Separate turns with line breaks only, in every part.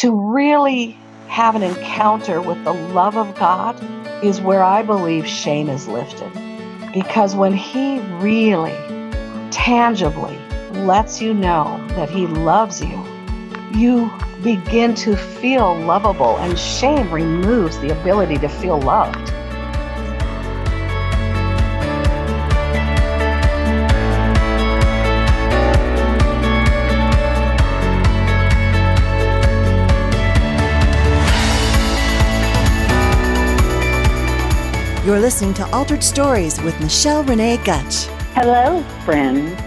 To really have an encounter with the love of God is where I believe shame is lifted. Because when He really, tangibly lets you know that He loves you, you begin to feel lovable, and shame removes the ability to feel loved.
You're listening to Altered Stories with Michelle Renee Gutch.
Hello, friends,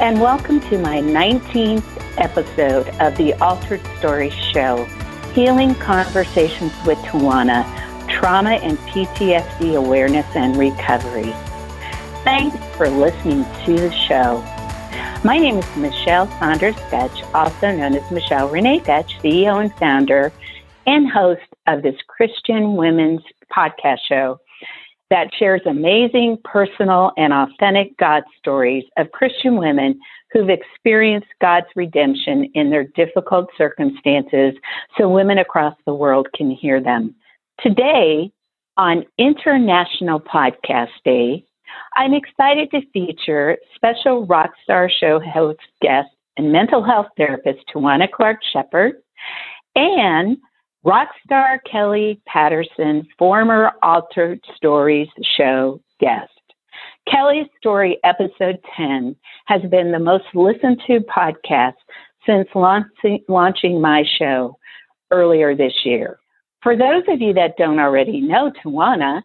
and welcome to my 19th episode of the Altered Stories Show Healing Conversations with Twoana Trauma and PTSD Awareness and Recovery. Thanks for listening to the show. My name is Michelle Saunders Gutch, also known as Michelle Renee Gutch, CEO and founder and host of this Christian women's podcast show that shares amazing, personal, and authentic God stories of Christian women who've experienced God's redemption in their difficult circumstances so women across the world can hear them. Today, on International Podcast Day, I'm excited to feature special Rockstar Show host guest and mental health therapist Twoana Clark Shepherd and Rockstar Kelly Patterson, former Altered Stories show guest. Kelly's Story, episode 10, has been the most listened to podcast since launching, launching my show earlier this year. For those of you that don't already know Twoana,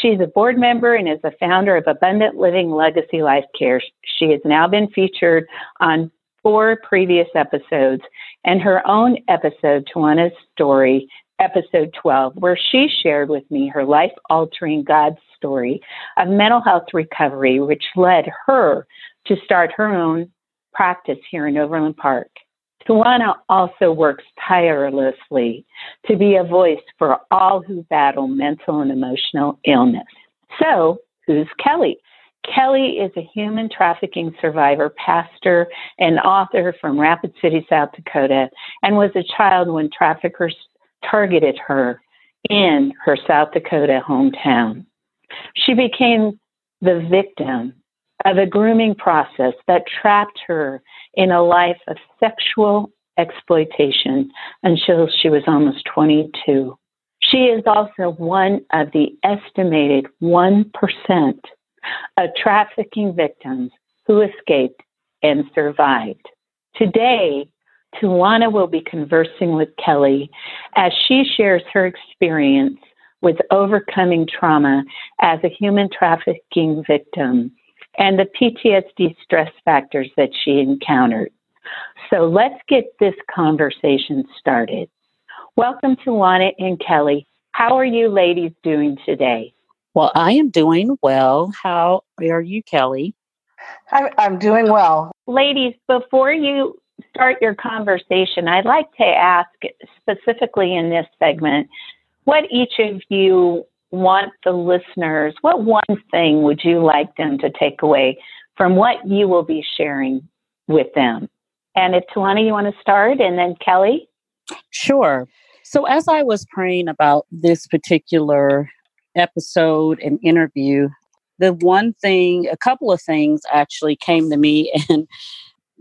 she's a board member and is the founder of Abundant Living Legacy Life Care. She has now been featured on four previous episodes and her own episode, Twoana's Story, episode 12, where she shared with me her life altering God's story of mental health recovery, which led her to start her own practice here in Overland Park. Twoana also works tirelessly to be a voice for all who battle mental and emotional illness. So, who's Kelly? Kelly is a human trafficking survivor, pastor, and author from Rapid City, South Dakota, and was a child when traffickers targeted her in her South Dakota hometown. She became the victim of a grooming process that trapped her in a life of sexual exploitation until she was almost 22. She is also one of the estimated 1% of trafficking victims who escaped and survived. Today, Twoana will be conversing with Kelly as she shares her experience with overcoming trauma as a human trafficking victim and the PTSD stress factors that she encountered. So let's get this conversation started. Welcome Twoana and Kelly. How are you ladies doing today?
Well, I am doing well. How are you, Kelly?
I'm, I'm doing well.
Ladies, before you start your conversation, I'd like to ask specifically in this segment what each of you want the listeners, what one thing would you like them to take away from what you will be sharing with them? And if Twoana, you want to start, and then Kelly?
Sure. So, as I was praying about this particular episode and interview, the one thing, a couple of things actually came to me, and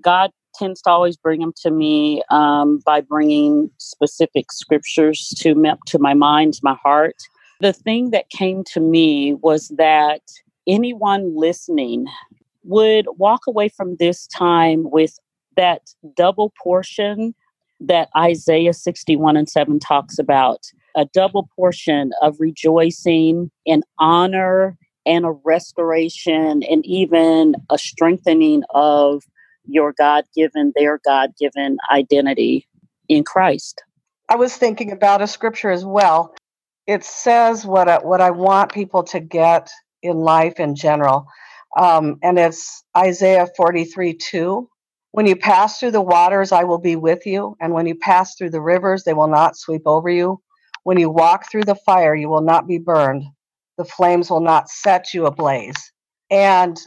God tends to always bring them to me um, by bringing specific scriptures to to my mind, to my heart. The thing that came to me was that anyone listening would walk away from this time with that double portion that Isaiah 61 and 7 talks about a double portion of rejoicing and honor and a restoration and even a strengthening of your God given, their God given identity in Christ.
I was thinking about a scripture as well. It says what I, what I want people to get in life in general. Um, and it's Isaiah 43 2. When you pass through the waters, I will be with you. And when you pass through the rivers, they will not sweep over you. When you walk through the fire, you will not be burned. The flames will not set you ablaze. And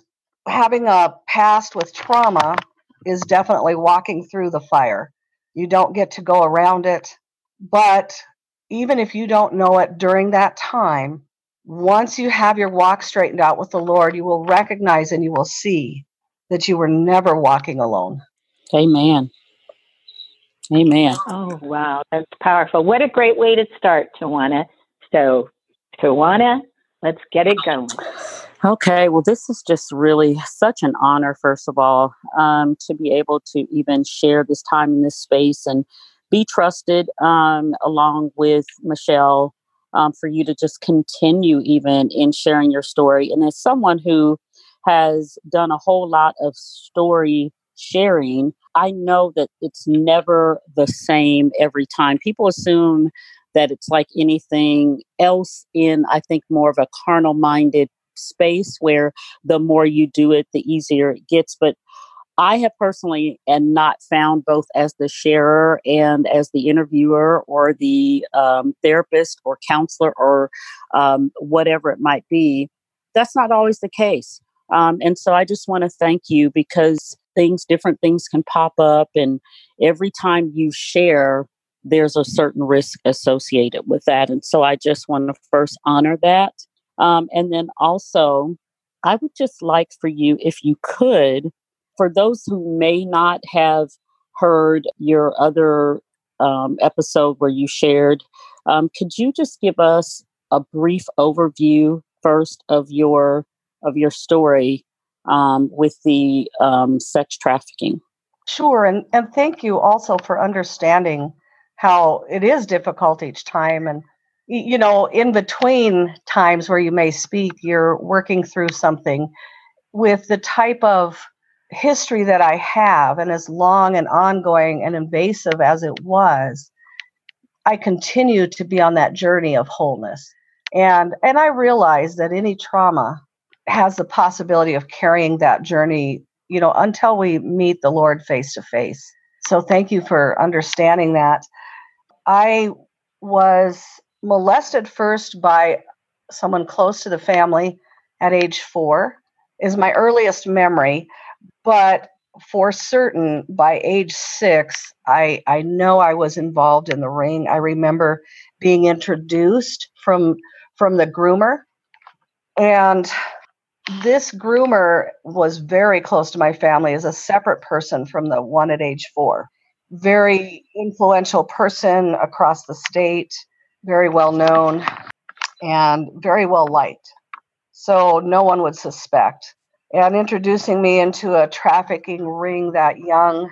having a past with trauma is definitely walking through the fire. You don't get to go around it. But even if you don't know it during that time, once you have your walk straightened out with the Lord, you will recognize and you will see that you were never walking alone.
Amen. Amen.
Oh, wow. That's powerful. What a great way to start, Twoana. So, Twoana, let's get it going.
Okay, well, this is just really such an honor, first of all, um, to be able to even share this time in this space and be trusted um, along with Michelle um, for you to just continue even in sharing your story. And as someone who has done a whole lot of story sharing, I know that it's never the same every time. People assume that it's like anything else in, I think, more of a carnal minded space where the more you do it, the easier it gets. But I have personally and not found both as the sharer and as the interviewer or the um, therapist or counselor or um, whatever it might be. That's not always the case. Um, and so I just want to thank you because things, different things can pop up. And every time you share, there's a certain risk associated with that. And so I just want to first honor that. Um, and then also, I would just like for you, if you could, for those who may not have heard your other um, episode where you shared, um, could you just give us a brief overview first of your of your story um, with the um, sex trafficking?
Sure, and and thank you also for understanding how it is difficult each time and you know, in between times where you may speak, you're working through something with the type of history that I have, and as long and ongoing and invasive as it was, I continue to be on that journey of wholeness. And and I realize that any trauma has the possibility of carrying that journey, you know, until we meet the Lord face to face. So thank you for understanding that. I was molested first by someone close to the family at age four is my earliest memory but for certain by age six i i know i was involved in the ring i remember being introduced from from the groomer and this groomer was very close to my family as a separate person from the one at age four very influential person across the state very well known and very well liked. So no one would suspect. And introducing me into a trafficking ring that young,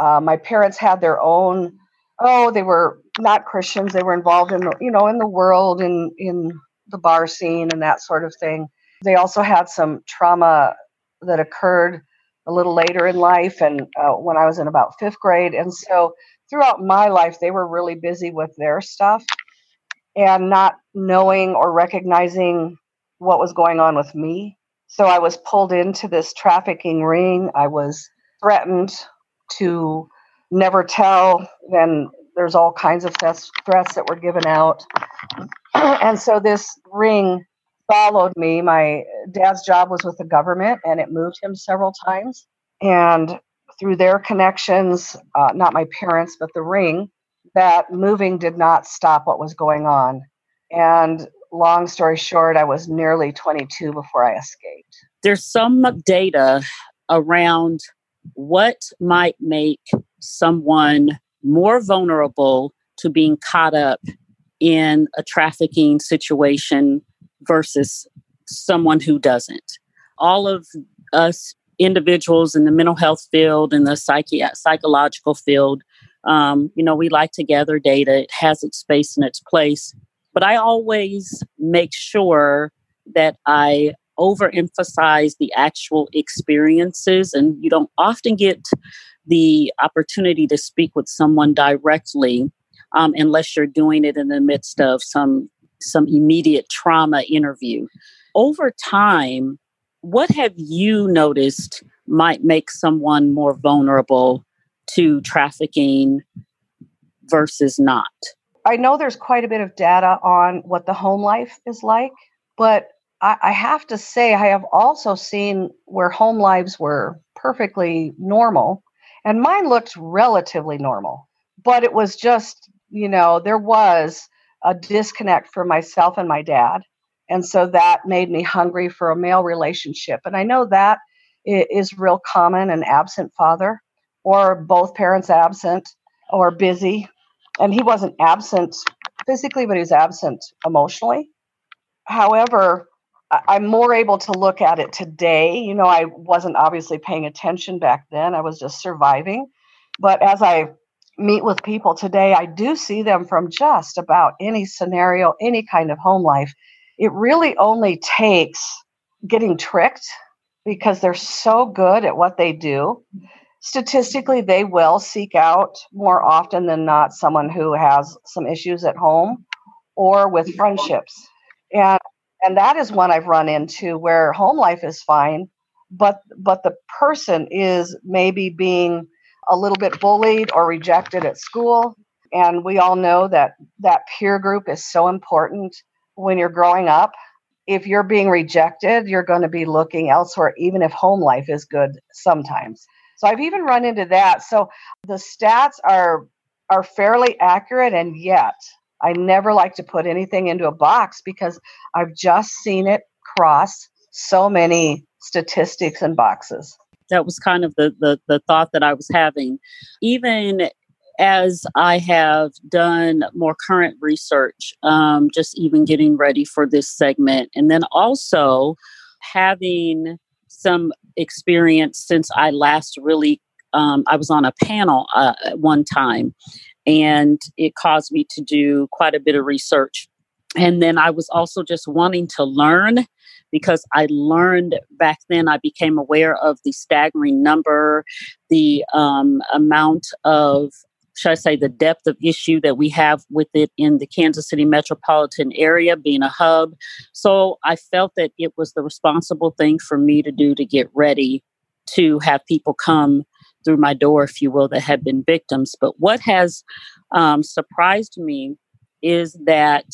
uh, my parents had their own. Oh, they were not Christians. They were involved in you know, in the world, in in the bar scene and that sort of thing. They also had some trauma that occurred a little later in life, and uh, when I was in about fifth grade. And so throughout my life, they were really busy with their stuff and not knowing or recognizing what was going on with me. So I was pulled into this trafficking ring. I was threatened to never tell. Then there's all kinds of threats that were given out. and so this ring followed me. My dad's job was with the government and it moved him several times. And through their connections, uh, not my parents, but the ring, that moving did not stop what was going on. And long story short, I was nearly 22 before I escaped.
There's some data around what might make someone more vulnerable to being caught up in a trafficking situation versus someone who doesn't. All of us individuals in the mental health field and the psychi- psychological field um, you know, we like to gather data, it has its space and its place. But I always make sure that I overemphasize the actual experiences, and you don't often get the opportunity to speak with someone directly um, unless you're doing it in the midst of some some immediate trauma interview. Over time, what have you noticed might make someone more vulnerable to trafficking versus not?
I know there's quite a bit of data on what the home life is like, but I, I have to say, I have also seen where home lives were perfectly normal, and mine looked relatively normal, but it was just you know, there was a disconnect for myself and my dad. And so that made me hungry for a male relationship. And I know that is real common an absent father or both parents absent or busy. And he wasn't absent physically, but he was absent emotionally. However, I'm more able to look at it today. You know, I wasn't obviously paying attention back then, I was just surviving. But as I meet with people today, I do see them from just about any scenario, any kind of home life. It really only takes getting tricked because they're so good at what they do. Statistically, they will seek out more often than not someone who has some issues at home or with friendships. And and that is one I've run into where home life is fine, but but the person is maybe being a little bit bullied or rejected at school. And we all know that that peer group is so important when you're growing up. If you're being rejected, you're going to be looking elsewhere, even if home life is good sometimes. So I've even run into that. So the stats are are fairly accurate, and yet I never like to put anything into a box because I've just seen it cross so many statistics and boxes
that was kind of the, the the thought that I was having. Even as I have done more current research, um, just even getting ready for this segment, and then also having some experience since I last really um, I was on a panel uh, at one time, and it caused me to do quite a bit of research. And then I was also just wanting to learn because I learned back then, I became aware of the staggering number, the um, amount of should I say, the depth of issue that we have with it in the Kansas City metropolitan area, being a hub. So I felt that it was the responsible thing for me to do to get ready to have people come through my door, if you will, that had been victims. But what has um, surprised me is that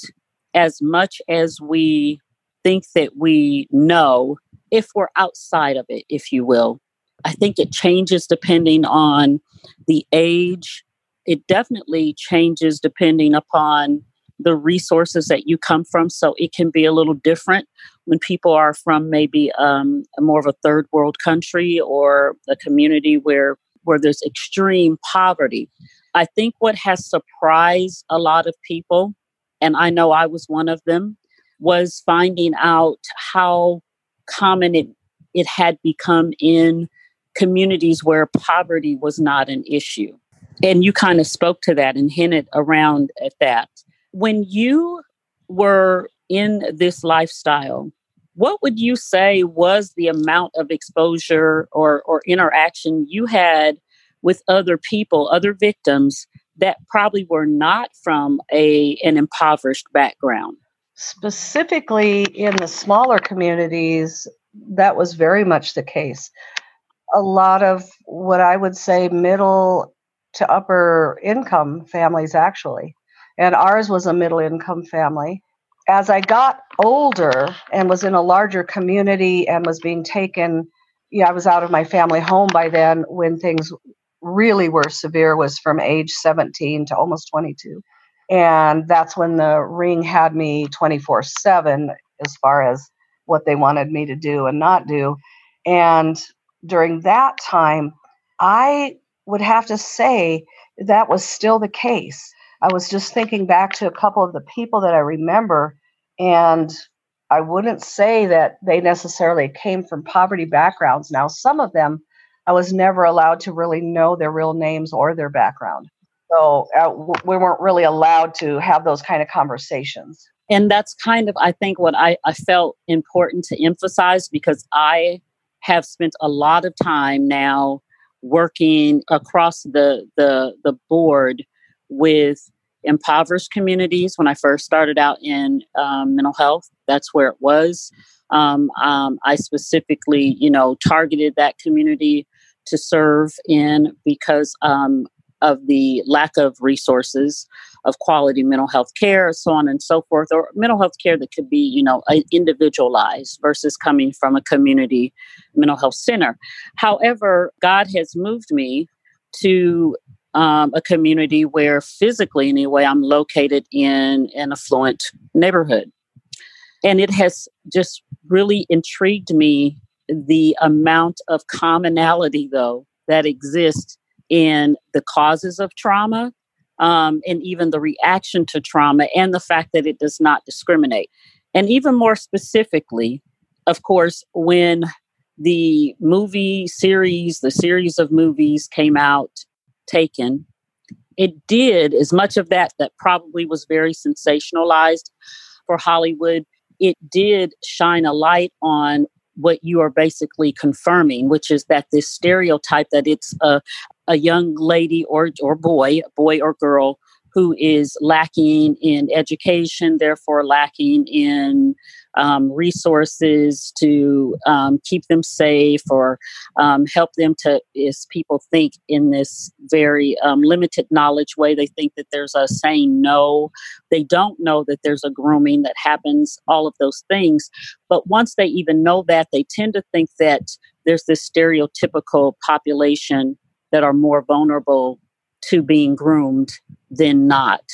as much as we think that we know if we're outside of it, if you will. I think it changes depending on the age. It definitely changes depending upon the resources that you come from. So it can be a little different when people are from maybe um, more of a third world country or a community where where there's extreme poverty. I think what has surprised a lot of people, and I know I was one of them, was finding out how common it, it had become in communities where poverty was not an issue. And you kind of spoke to that and hinted around at that. When you were in this lifestyle, what would you say was the amount of exposure or, or interaction you had with other people, other victims that probably were not from a an impoverished background?
Specifically in the smaller communities, that was very much the case. A lot of what I would say middle to upper income families, actually. And ours was a middle income family. As I got older and was in a larger community and was being taken, yeah, I was out of my family home by then when things really were severe, was from age 17 to almost 22 and that's when the ring had me 24 7 as far as what they wanted me to do and not do. And during that time, I would have to say that was still the case. I was just thinking back to a couple of the people that I remember, and I wouldn't say that they necessarily came from poverty backgrounds. Now, some of them, I was never allowed to really know their real names or their background. So uh, we weren't really allowed to have those kind of conversations.
And that's kind of, I think, what I, I felt important to emphasize because I have spent a lot of time now working across the the the board with impoverished communities. When I first started out in um, mental health, that's where it was. Um, um, I specifically, you know, targeted that community to serve in because um, of the lack of resources of quality mental health care, so on and so forth, or mental health care that could be, you know, individualized versus coming from a community mental health center. However, God has moved me to um, a community where physically, anyway, I'm located in an affluent neighborhood. And it has just really intrigued me the amount of commonality, though, that exists in the causes of trauma um, and even the reaction to trauma and the fact that it does not discriminate. And even more specifically, of course, when the movie series, the series of movies came out, Taken, it did as much of that that probably was very sensationalized for Hollywood. It did shine a light on what you are basically confirming, which is that this stereotype that it's a, a young lady or, or boy, boy or girl who is lacking in education, therefore lacking in um, resources to um, keep them safe or um, help them to, as people think in this very um, limited knowledge way, they think that there's a saying no. They don't know that there's a grooming that happens, all of those things. But once they even know that, they tend to think that there's this stereotypical population that are more vulnerable to being groomed than not.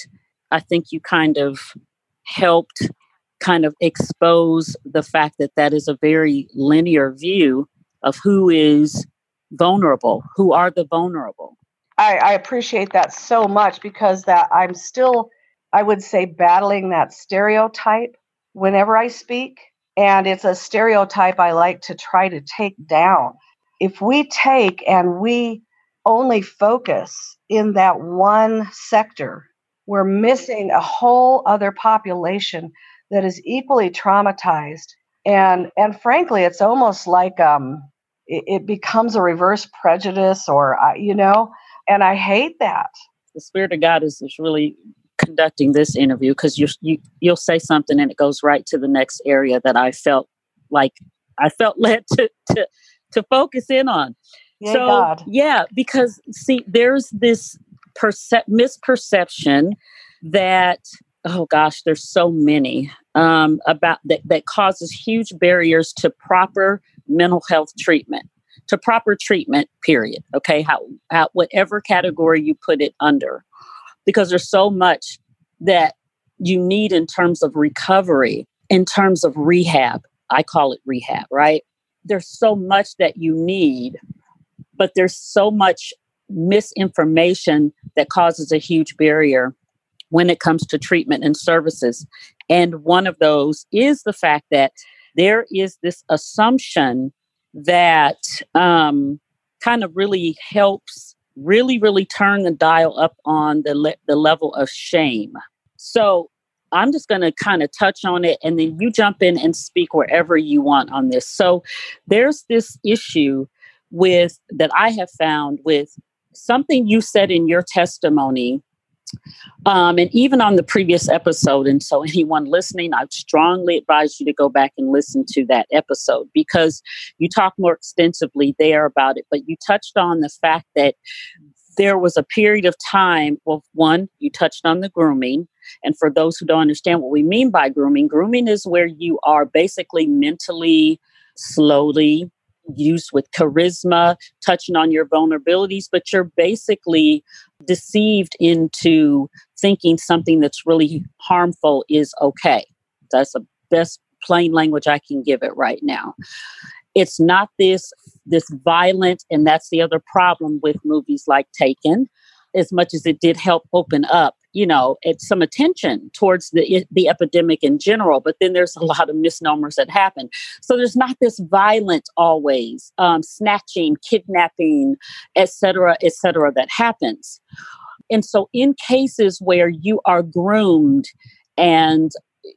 I think you kind of helped kind of expose the fact that that is a very linear view of who is vulnerable, who are the vulnerable.
I, I appreciate that so much because that I'm still, I would say, battling that stereotype whenever I speak. And it's a stereotype I like to try to take down. If we take and we only focus in that one sector, we're missing a whole other population that is equally traumatized. And and frankly, it's almost like um, it, it becomes a reverse prejudice, or uh, you know, and I hate that.
The spirit of God is, is really conducting this interview because you you you'll say something and it goes right to the next area that I felt like I felt led to to to focus in on.
Yay,
so
God.
yeah, because see, there's this percep- misperception that oh gosh, there's so many um, about that that causes huge barriers to proper mental health treatment, to proper treatment. Period. Okay, how, how whatever category you put it under, because there's so much that you need in terms of recovery, in terms of rehab. I call it rehab, right? There's so much that you need but there's so much misinformation that causes a huge barrier when it comes to treatment and services. And one of those is the fact that there is this assumption that um, kind of really helps really, really turn the dial up on the, le- the level of shame. So I'm just going to kind of touch on it and then you jump in and speak wherever you want on this. So there's this issue with that I have found with something you said in your testimony um, and even on the previous episode. And so, anyone listening, I strongly advise you to go back and listen to that episode because you talk more extensively there about it. But you touched on the fact that there was a period of time. Well, one, you touched on the grooming. And for those who don't understand what we mean by grooming, grooming is where you are basically mentally, slowly, used with charisma, touching on your vulnerabilities, but you're basically deceived into thinking something that's really harmful is okay. That's the best plain language I can give it right now. It's not this this violent, and that's the other problem with movies like Taken, as much as it did help open up you know, it's some attention towards the the epidemic in general. But then there's a lot of misnomers that happen. So there's not this violent always um, snatching, kidnapping, etc., etc. that happens. And so in cases where you are groomed and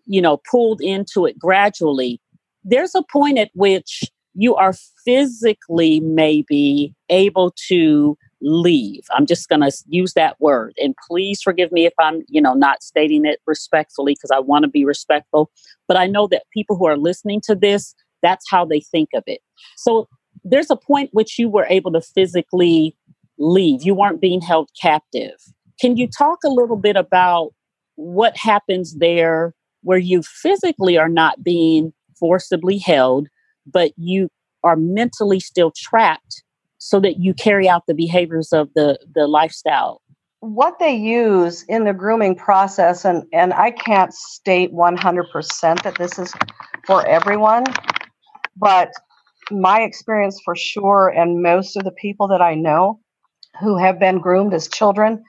you know pulled into it gradually, there's a point at which you are physically maybe able to leave. I'm just going to use that word. And please forgive me if I'm, you know, not stating it respectfully because I want to be respectful. But I know that people who are listening to this, that's how they think of it. So there's a point which you were able to physically leave. You weren't being held captive. Can you talk a little bit about what happens there where you physically are not being forcibly held, but you are mentally still trapped so that you carry out the behaviors of the the lifestyle?
What they use in the grooming process and and I can't state 100% that this is for everyone but my experience for sure and most of the people that I know who have been groomed as children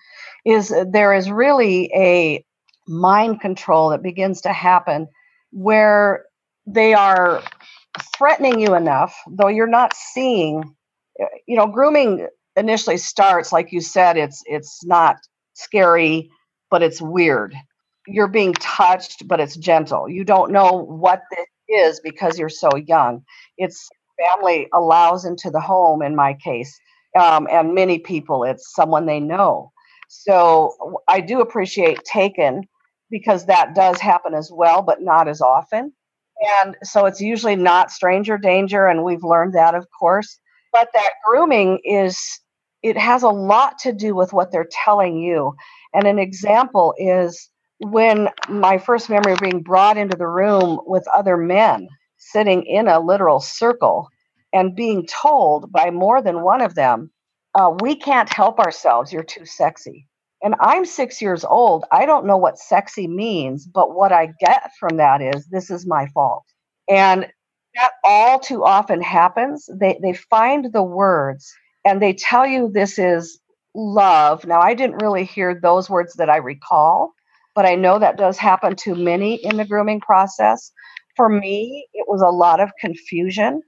is there is really a mind control that begins to happen where they are threatening you enough though you're not seeing you know grooming initially starts like you said it's it's not scary but it's weird. You're being touched but it's gentle. You don't know what this is because you're so young. It's family allows into the home in my case um, and many people it's someone they know. So i do appreciate taken because that does happen as well but not as often. And so it's usually not stranger danger and we've learned that of course but that grooming is it has a lot to do with what they're telling you. And an example is when my first memory of being brought into the room with other men sitting in a literal circle and being told by more than one of them, uh, we can't help ourselves, you're too sexy. And I'm six years old. I don't know what sexy means, but what I get from that is this is my fault. And that all too often happens. They, they find the words and they tell you this is love. Now, I didn't really hear those words that I recall, but I know that does happen to many in the grooming process. For me, it was a lot of confusion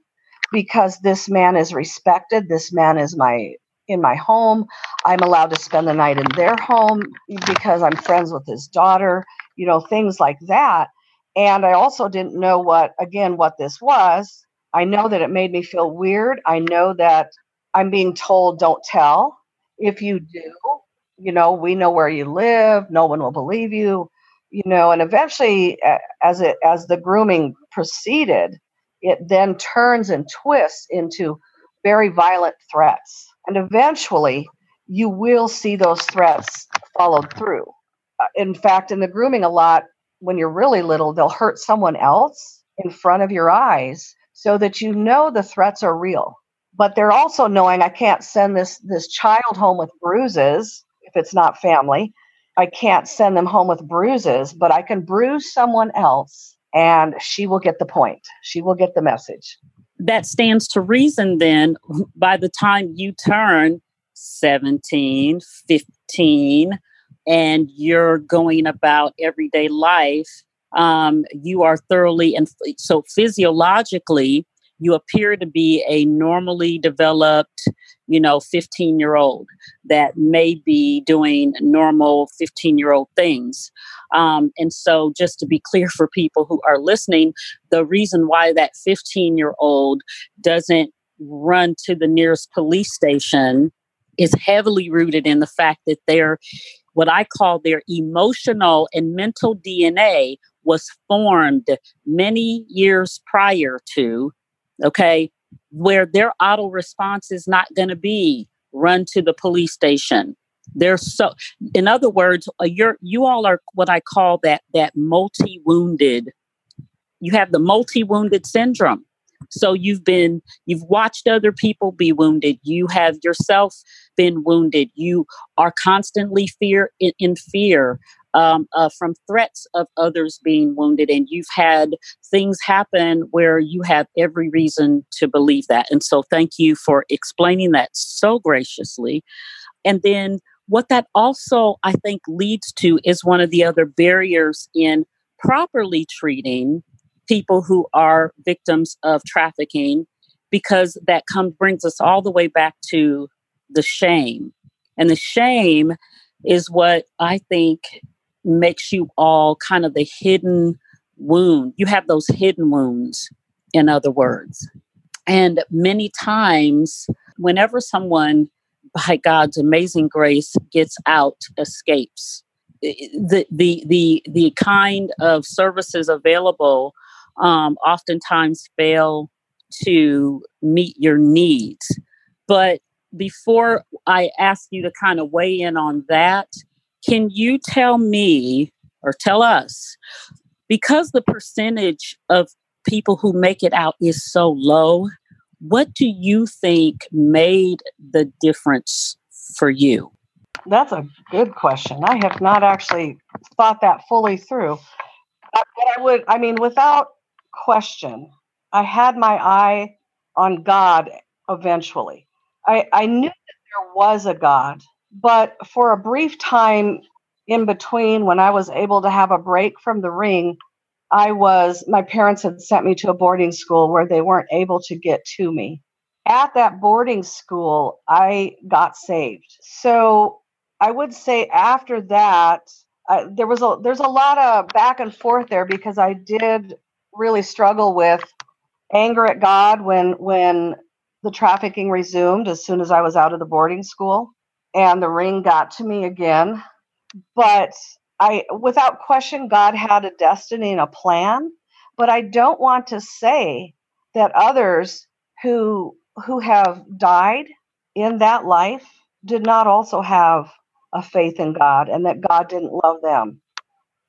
because this man is respected. This man is my in my home. I'm allowed to spend the night in their home because I'm friends with his daughter, you know, things like that. And I also didn't know what again what this was. I know that it made me feel weird. I know that I'm being told don't tell. If you do, you know, we know where you live. No one will believe you. You know, and eventually, as it as the grooming proceeded, it then turns and twists into very violent threats, and eventually, you will see those threats followed through. Uh, in fact, in the grooming, a lot when you're really little, they'll hurt someone else in front of your eyes so that you know the threats are real but they're also knowing I can't send this this child home with bruises if it's not family. I can't send them home with bruises, but I can bruise someone else and she will get the point. She will get the message.
That stands to reason then by the time you turn 17, 15 and you're going about everyday life um, you are thoroughly and so physiologically you appear to be a normally developed, you know, 15 year old that may be doing normal 15 year old things. Um, and so, just to be clear for people who are listening, the reason why that 15 year old doesn't run to the nearest police station is heavily rooted in the fact that they're what I call their emotional and mental DNA was formed many years prior to okay, where their auto response is not going to be run to the police station. They're so, in other words, uh, you're you all are what I call that that multi wounded. You have the multi wounded syndrome. So you've been you've watched other people be wounded. You have yourself been wounded. You are constantly fear in, in fear um, uh, from threats of others being wounded, and you've had things happen where you have every reason to believe that. And so, thank you for explaining that so graciously. And then, what that also, I think, leads to is one of the other barriers in properly treating people who are victims of trafficking, because that comes brings us all the way back to the shame. And the shame is what I think makes you all kind of the hidden wound. You have those hidden wounds, in other words. And many times, whenever someone, by God's amazing grace, gets out, escapes, the the the the kind of services available um, oftentimes fail to meet your needs. But before I ask you to kind of weigh in on that, can you tell me or tell us, because the percentage of people who make it out is so low, What do you think made the difference for you?
That's a good question. I have not actually thought that fully through. Uh, but I would, I mean, without question, I had my eye on God eventually. I, I knew that there was a God, but for a brief time in between when I was able to have a break from the ring, I was, my parents had sent me to a boarding school where they weren't able to get to me. At that boarding school, I got saved. So I would say after that, uh, there was a there's a lot of back and forth there because I did really struggle with anger at God when when the trafficking resumed as soon as I was out of the boarding school and the ring got to me again. But I without question God had a destiny and a plan. But I don't want to say that others who who have died in that life did not also have a faith in God and that God didn't love them.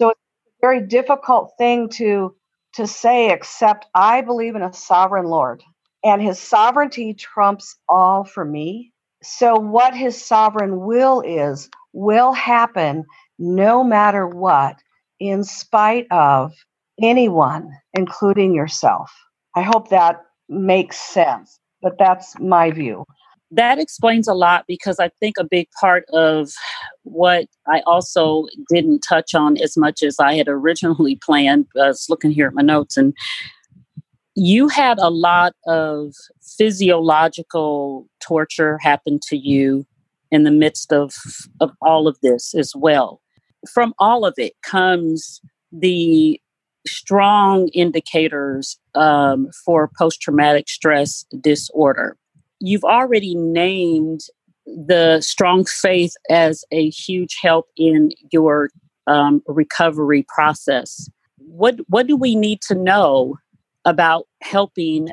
So it's a very difficult thing to to say except I believe in a sovereign Lord and his sovereignty trumps all for me. So what his sovereign will is will happen no matter what in spite of anyone including yourself. I hope that makes sense, but that's my view
that explains a lot because I think a big part of what I also didn't touch on as much as I had originally planned. I was looking here at my notes, and you had a lot of physiological torture happen to you in the midst of, of all of this as well. From all of it comes the strong indicators um, for post traumatic stress disorder you've already named the strong faith as a huge help in your um, recovery process. What what do we need to know about helping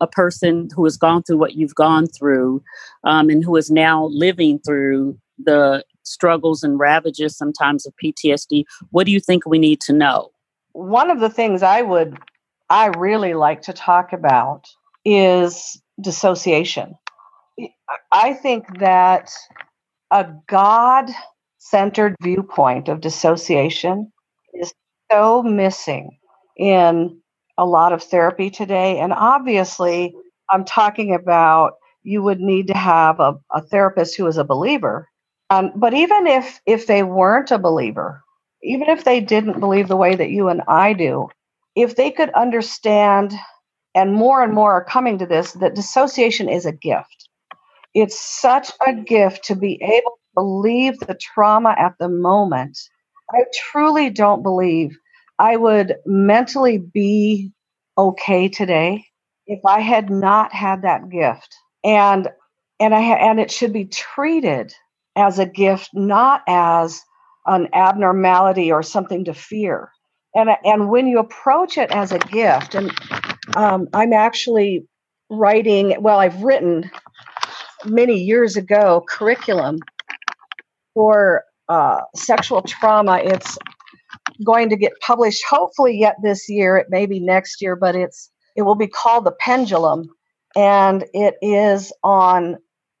a person who has gone through what you've gone through um, and who is now living through the struggles and ravages sometimes of PTSD? What do you think we need to know?
One of the things I would I really like to talk about is dissociation. I think that a God centered viewpoint of dissociation is so missing in a lot of therapy today. And obviously, I'm talking about you would need to have a, a therapist who is a believer. Um, but even if if they weren't a believer, even if they didn't believe the way that you and I do, if they could understand and more and more are coming to this that dissociation is a gift. It's such a gift to be able to believe the trauma at the moment. I truly don't believe I would mentally be okay today if I had not had that gift. And and I and it should be treated as a gift, not as an abnormality or something to fear. And and when you approach it as a gift, and um, I'm actually writing, well, I've written many years ago curriculum for uh, sexual trauma. It's going to get published hopefully yet this year. It may be next year, but it's it will be called the pendulum, and it is on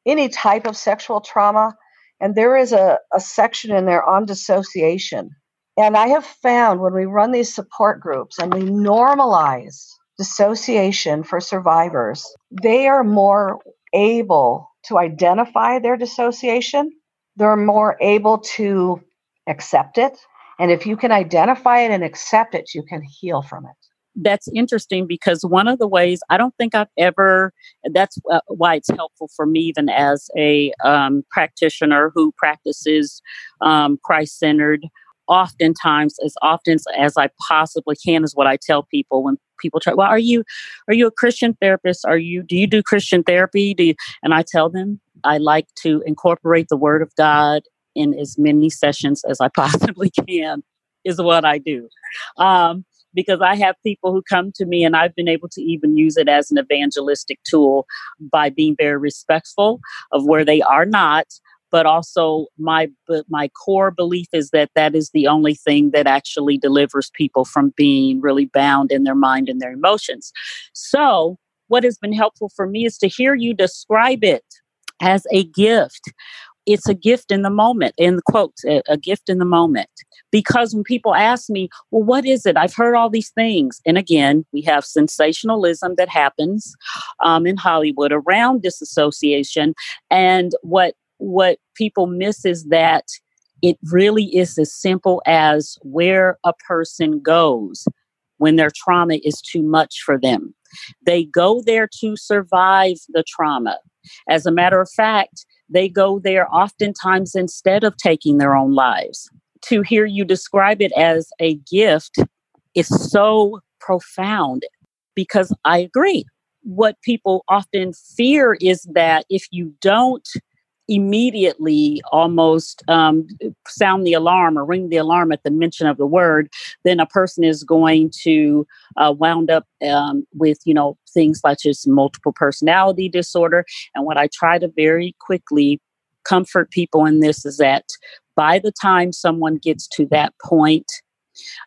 any type of sexual trauma. And there is a, a section in there on dissociation. And I have found when we run these support groups and we normalize dissociation for survivors, they are more able to identify their dissociation. They're more able to accept it. And if you can identify it and accept it, you can heal from it.
That's interesting because one of the ways I don't think I've ever, that's uh, why it's helpful for me, even as a um, practitioner who practices um, Christ centered oftentimes as often as I possibly can is what I tell people when people try well are you are you a christian therapist are you do you do christian therapy do you, and i tell them i like to incorporate the word of god in as many sessions as i possibly can is what i do um, because i have people who come to me and i've been able to even use it as an evangelistic tool by being very respectful of where they are not but also my my core belief is that that is the only thing that actually delivers people from being really bound in their mind and their emotions so what has been helpful for me is to hear you describe it as a gift. It's a gift in the moment, in the quotes, a, a gift in the moment. Because when people ask me, well, what is it? I've heard all these things. And again, we have sensationalism that happens um, in Hollywood around disassociation. And what what people miss is that it really is as simple as where a person goes when their trauma is too much for them. They go there to survive the trauma. As a matter of fact, they go there oftentimes instead of taking their own lives. To hear you describe it as a gift is so profound because I agree. What people often fear is that if you don't immediately almost um, sound the alarm or ring the alarm at the mention of the word, then a person is going to uh, wound up um, with you know things such as multiple personality disorder. And what I try to very quickly comfort people in this is that by the time someone gets to that point,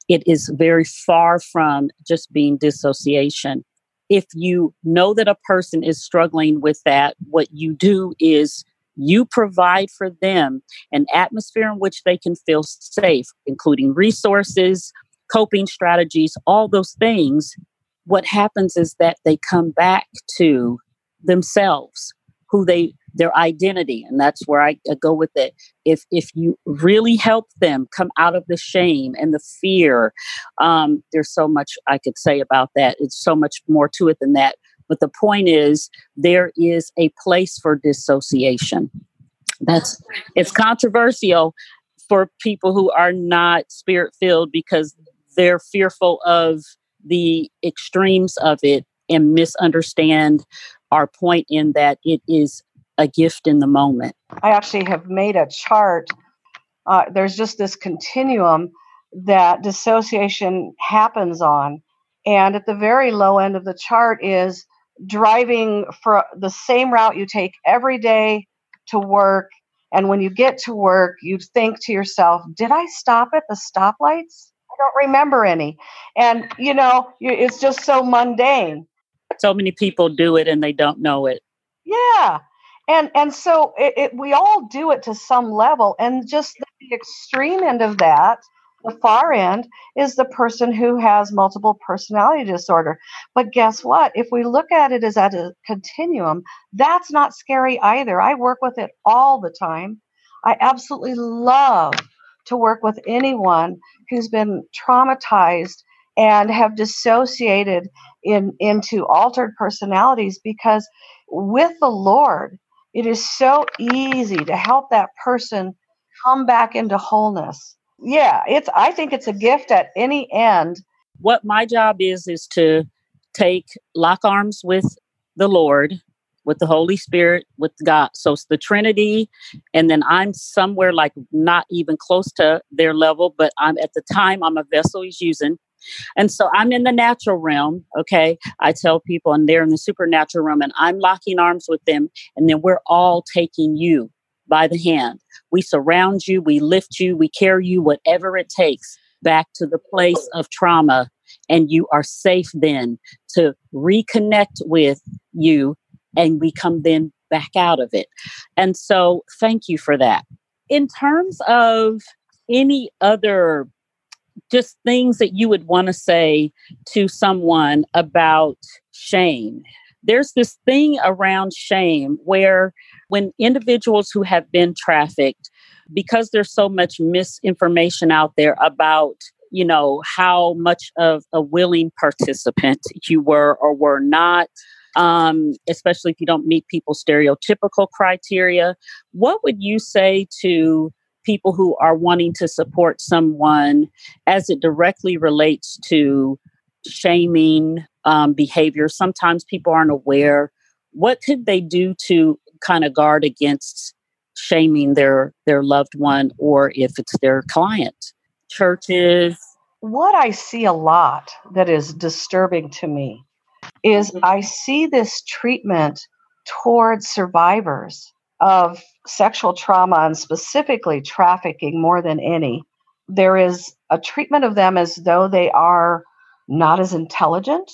it is very far from just being dissociation. If you know that a person is struggling with that, what you do is you provide for them an atmosphere in which they can feel safe, including resources, coping strategies, all those things. What happens is that they come back to themselves, who they their identity and that's where I, I, go with it. If if you really help them come out of the shame and the fear um, there's so much i could say about that. It's so much more to it than that but the point is, there is a place for dissociation. That's it's controversial for people who are not spirit filled because they're fearful of the extremes of it and misunderstand our point in that it is a gift in the moment.
I actually have made a chart. Uh, there's just this continuum that dissociation happens on. And at the very low end of the chart is driving for the same route you take every day to work. And when you get to work, you think to yourself, did I stop at the stoplights? I don't remember any. And, you know, it's just so mundane.
So many people do it and they don't know it.
Yeah. And, and so it, it, we all do it to some level. And just the extreme end of that the far end is the person who has multiple personality disorder. But guess what? If we look at it as at a continuum, that's not scary either. I work with it all the time. I absolutely love to work with anyone who's been traumatized and have dissociated in into altered personalities because with the Lord, it is so easy to help that person come back into wholeness yeah, it's I think it's a gift at any end.
What my job is is to take lock arms with the Lord, with the Holy Spirit, with God. So it's the Trinity, and then I'm somewhere like not even close to their level, but I'm at the time I'm a vessel he's using. And so I'm in the natural realm, okay? I tell people, and they're in the supernatural realm, and I'm locking arms with them, and then we're all taking you by the hand. We surround you, we lift you, we carry you, whatever it takes, back to the place of trauma. And you are safe then to reconnect with you, and we come then back out of it. And so, thank you for that. In terms of any other just things that you would want to say to someone about shame. There's this thing around shame where when individuals who have been trafficked, because there's so much misinformation out there about you know how much of a willing participant you were or were not um, especially if you don't meet people's stereotypical criteria what would you say to people who are wanting to support someone as it directly relates to shaming um, behavior? Sometimes people aren't aware. What could they do to kind of guard against shaming their their loved one or if it's their client churches
what i see a lot that is disturbing to me is mm-hmm. i see this treatment towards survivors of sexual trauma and specifically trafficking more than any there is a treatment of them as though they are not as intelligent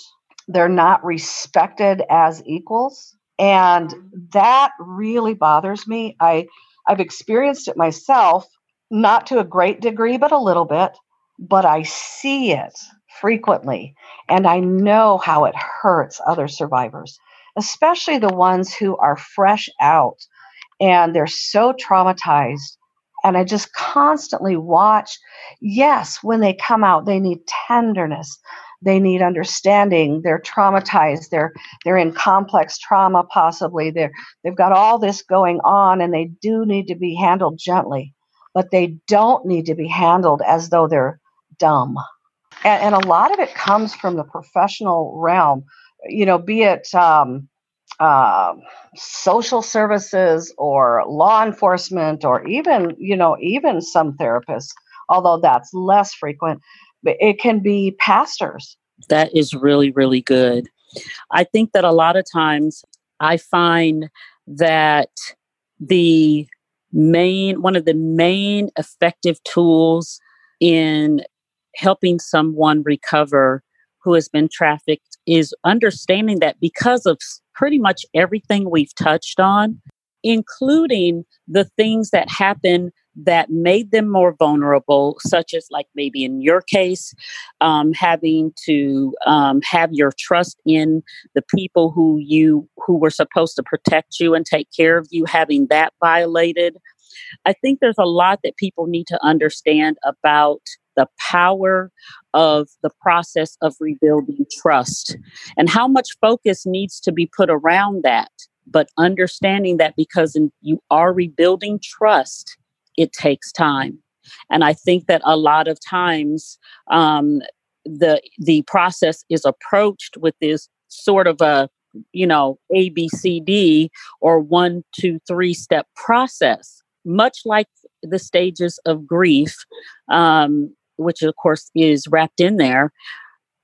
they're not respected as equals. And mm-hmm. that really bothers me. I, I've experienced it myself, not to a great degree, but a little bit, but I see it frequently. And I know how it hurts other survivors, especially the ones who are fresh out and they're so traumatized. And I just constantly watch. Yes, when they come out, they need tenderness. They need understanding. They're traumatized. They're they're in complex trauma, possibly. They're they've got all this going on, and they do need to be handled gently, but they don't need to be handled as though they're dumb. And, and a lot of it comes from the professional realm. You know, be it um, uh, social services or law enforcement or even you know even some therapists although that's less frequent it can be pastors.
That is really really good. I think that a lot of times i find that the main one of the main effective tools in helping someone recover who has been trafficked is understanding that because of pretty much everything we've touched on, including the things that happen that made them more vulnerable, such as, like maybe in your case, um, having to um, have your trust in the people who you who were supposed to protect you and take care of you, having that violated. I think there's a lot that people need to understand about the power of the process of rebuilding trust and how much focus needs to be put around that. But understanding that because you are rebuilding trust, it takes time. And I think that a lot of times um, the the process is approached with this sort of a you know A B C D or one two three step process, much like the stages of grief. Um, which of course is wrapped in there,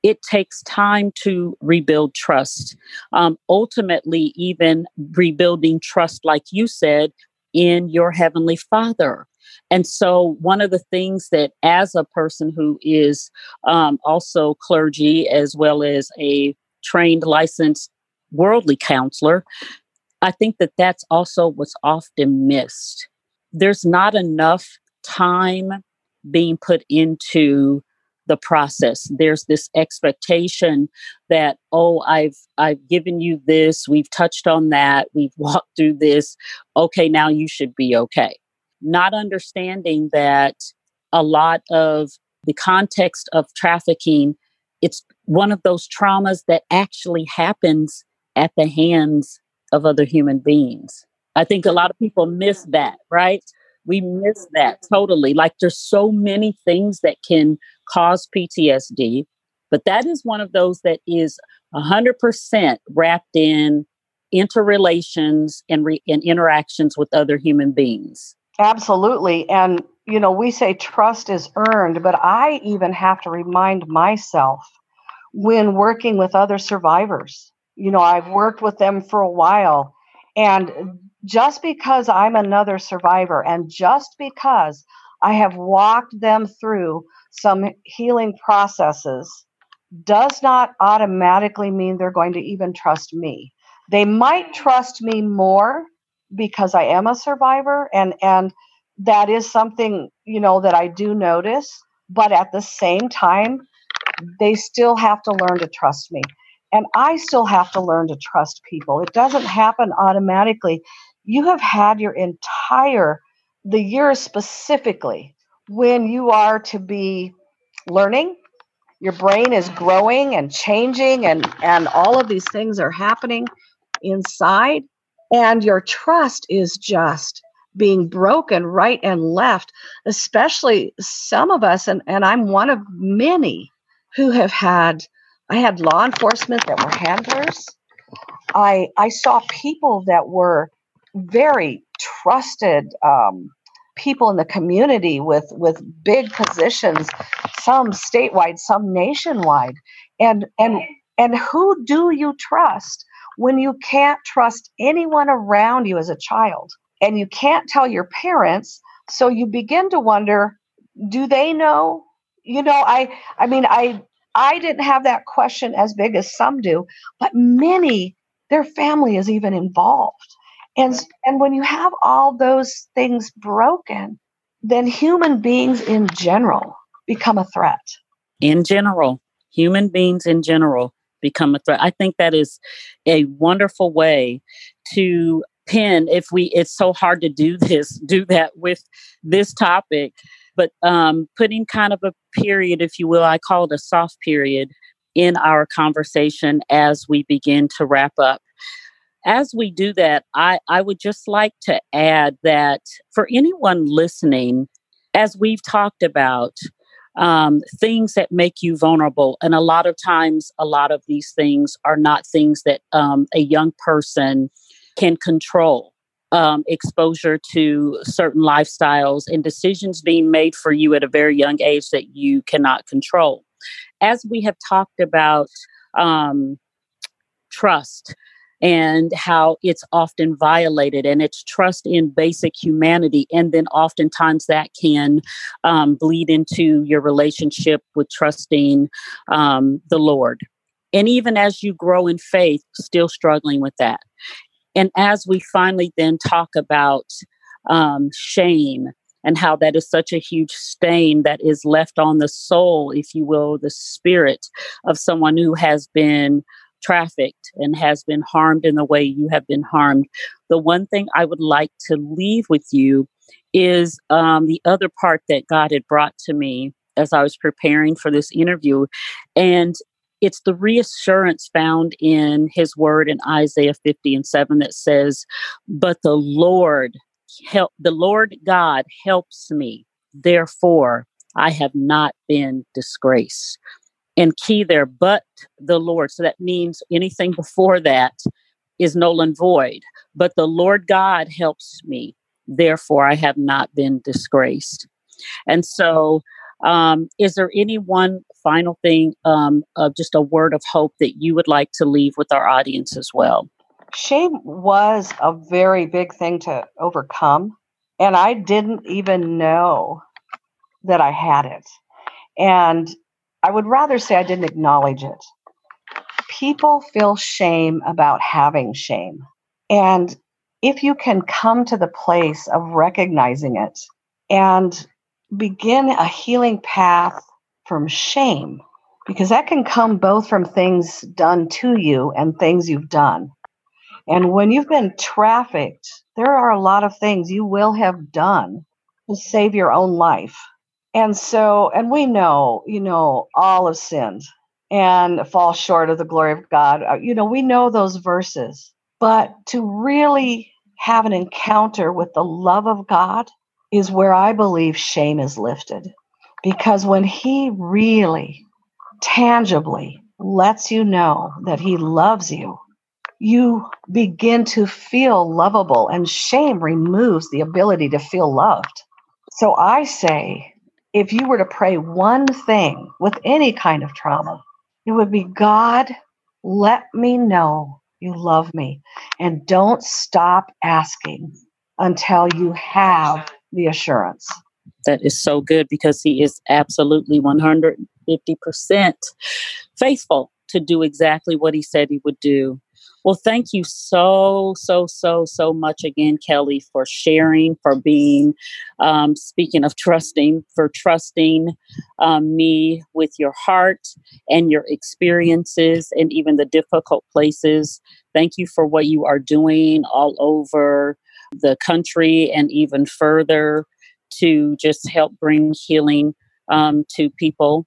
it takes time to rebuild trust. Um, ultimately, even rebuilding trust, like you said, in your Heavenly Father. And so, one of the things that, as a person who is um, also clergy as well as a trained, licensed worldly counselor, I think that that's also what's often missed. There's not enough time being put into the process. There's this expectation that oh i've i've given you this we've touched on that we've walked through this. Okay now you should be okay. Not understanding that a lot of the context of trafficking it's one of those traumas that actually happens at the hands of other human beings. I think a lot of people miss that right? We miss that totally. Like there's so many things that can cause PTSD, but that is one of those that is 100% wrapped in interrelations and, re- and interactions with other human beings.
Absolutely. And, you know, we say trust is earned, but I even have to remind myself when working with other survivors. You know, I've worked with them for a while, and just because I'm another survivor and just because I have walked them through some healing processes does not automatically mean they're going to even trust me. They might trust me more because I am a survivor and and that is something, you know, that I do notice, but at the same time they still have to learn to trust me. And I still have to learn to trust people. It doesn't happen automatically you have had your entire the year specifically when you are to be learning your brain is growing and changing and and all of these things are happening inside and your trust is just being broken right and left especially some of us and, and i'm one of many who have had i had law enforcement that were handlers. I i saw people that were very trusted um, people in the community with with big positions, some statewide, some nationwide, and and and who do you trust when you can't trust anyone around you as a child, and you can't tell your parents? So you begin to wonder, do they know? You know, I I mean, I I didn't have that question as big as some do, but many, their family is even involved. And, and when you have all those things broken, then human beings in general become a threat.
In general, human beings in general become a threat. I think that is a wonderful way to pin if we it's so hard to do this do that with this topic but um, putting kind of a period if you will i call it a soft period in our conversation as we begin to wrap up as we do that i i would just like to add that for anyone listening as we've talked about um, things that make you vulnerable. And a lot of times, a lot of these things are not things that um, a young person can control. Um, exposure to certain lifestyles and decisions being made for you at a very young age that you cannot control. As we have talked about um, trust, and how it's often violated and it's trust in basic humanity and then oftentimes that can um, bleed into your relationship with trusting um, the lord. And even as you grow in faith still struggling with that. And as we finally then talk about um, shame and how that is such a huge stain that is left on the soul, if you will, the spirit of someone who has been trafficked and has been harmed in the way you have been harmed. The one thing I would like to leave with you is um, the other part that God had brought to me as I was preparing for this interview. And it's the reassurance found in his word in Isaiah 50 and 7 that says, But the Lord help the Lord God helps me. Therefore, I have not been disgraced and key there, but the Lord. So that means anything before that is null and void. But the Lord God helps me. Therefore, I have not been disgraced. And so, um, is there any one final thing, um, of just a word of hope that you would like to leave with our audience as well?
Shame was a very big thing to overcome. And I didn't even know that I had it. And I would rather say I didn't acknowledge it. People feel shame about having shame. And if you can come to the place of recognizing it and begin a healing path from shame, because that can come both from things done to you and things you've done. And when you've been trafficked, there are a lot of things you will have done to save your own life. And so, and we know, you know, all have sinned and fall short of the glory of God. Uh, you know, we know those verses, but to really have an encounter with the love of God is where I believe shame is lifted. Because when He really tangibly lets you know that He loves you, you begin to feel lovable, and shame removes the ability to feel loved. So I say, if you were to pray one thing with any kind of trauma, it would be God, let me know you love me. And don't stop asking until you have the assurance.
That is so good because he is absolutely 150% faithful to do exactly what he said he would do. Well, thank you so, so, so, so much again, Kelly, for sharing, for being, um, speaking of trusting, for trusting um, me with your heart and your experiences and even the difficult places. Thank you for what you are doing all over the country and even further to just help bring healing um, to people.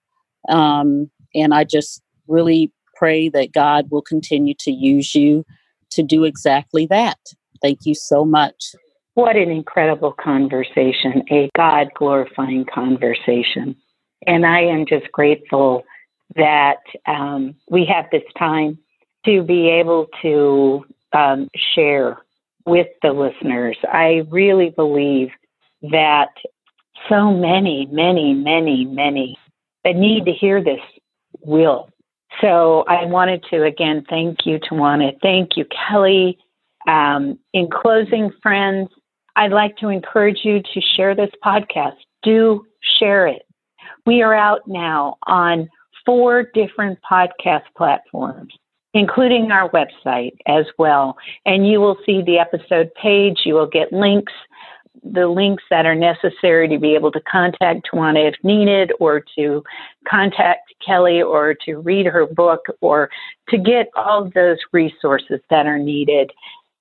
Um, and I just really pray that God will continue to use you to do exactly that. Thank you so much.
What an incredible conversation, a God glorifying conversation. And I am just grateful that um, we have this time to be able to um, share with the listeners. I really believe that so many, many, many, many that need to hear this will so I wanted to again thank you, Twoana. Thank you, Kelly. Um, in closing, friends, I'd like to encourage you to share this podcast. Do share it. We are out now on four different podcast platforms, including our website as well. And you will see the episode page, you will get links the links that are necessary to be able to contact Twoana if needed, or to contact Kelly, or to read her book, or to get all those resources that are needed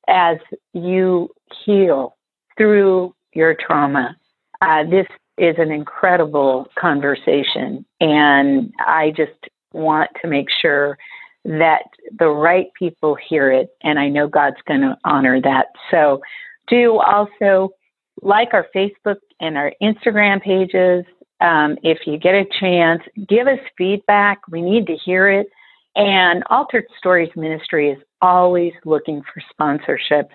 as you heal through your trauma. Uh, this is an incredible conversation, and I just want to make sure that the right people hear it, and I know God's going to honor that. So, do also like our Facebook and our Instagram pages. Um, if you get a chance, give us feedback. We need to hear it. And Altered Stories Ministry is always looking for sponsorships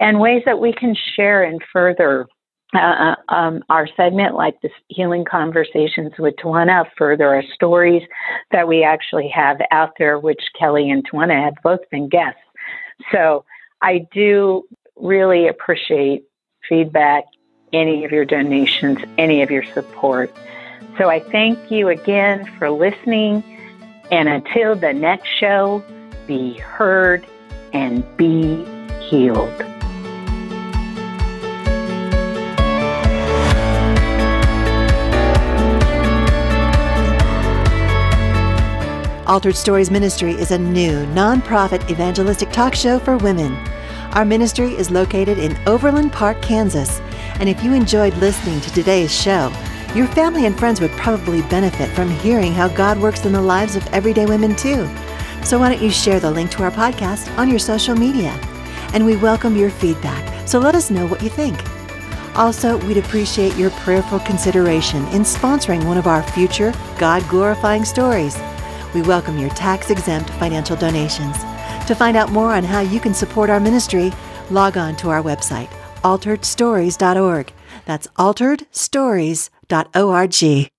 and ways that we can share and further uh, uh um, our segment, like this Healing Conversations with Twoana, further our stories that we actually have out there, which Kelly and Twoana have both been guests. So I do really appreciate feedback, any of your donations, any of your support. So I thank you again for listening. And until the next show, be heard and be healed.
Altered Stories Ministry is a new nonprofit evangelistic talk show for women. Our ministry is located in Overland Park, Kansas. And if you enjoyed listening to today's show, your family and friends would probably benefit from hearing how God works in the lives of everyday women too. So why don't you share the link to our podcast on your social media? And we welcome your feedback, so let us know what you think. Also, we'd appreciate your prayerful consideration in sponsoring one of our future God glorifying stories. We welcome your tax exempt financial donations. To find out more on how you can support our ministry, log on to our website, alteredstories.org. That's alteredstories.org.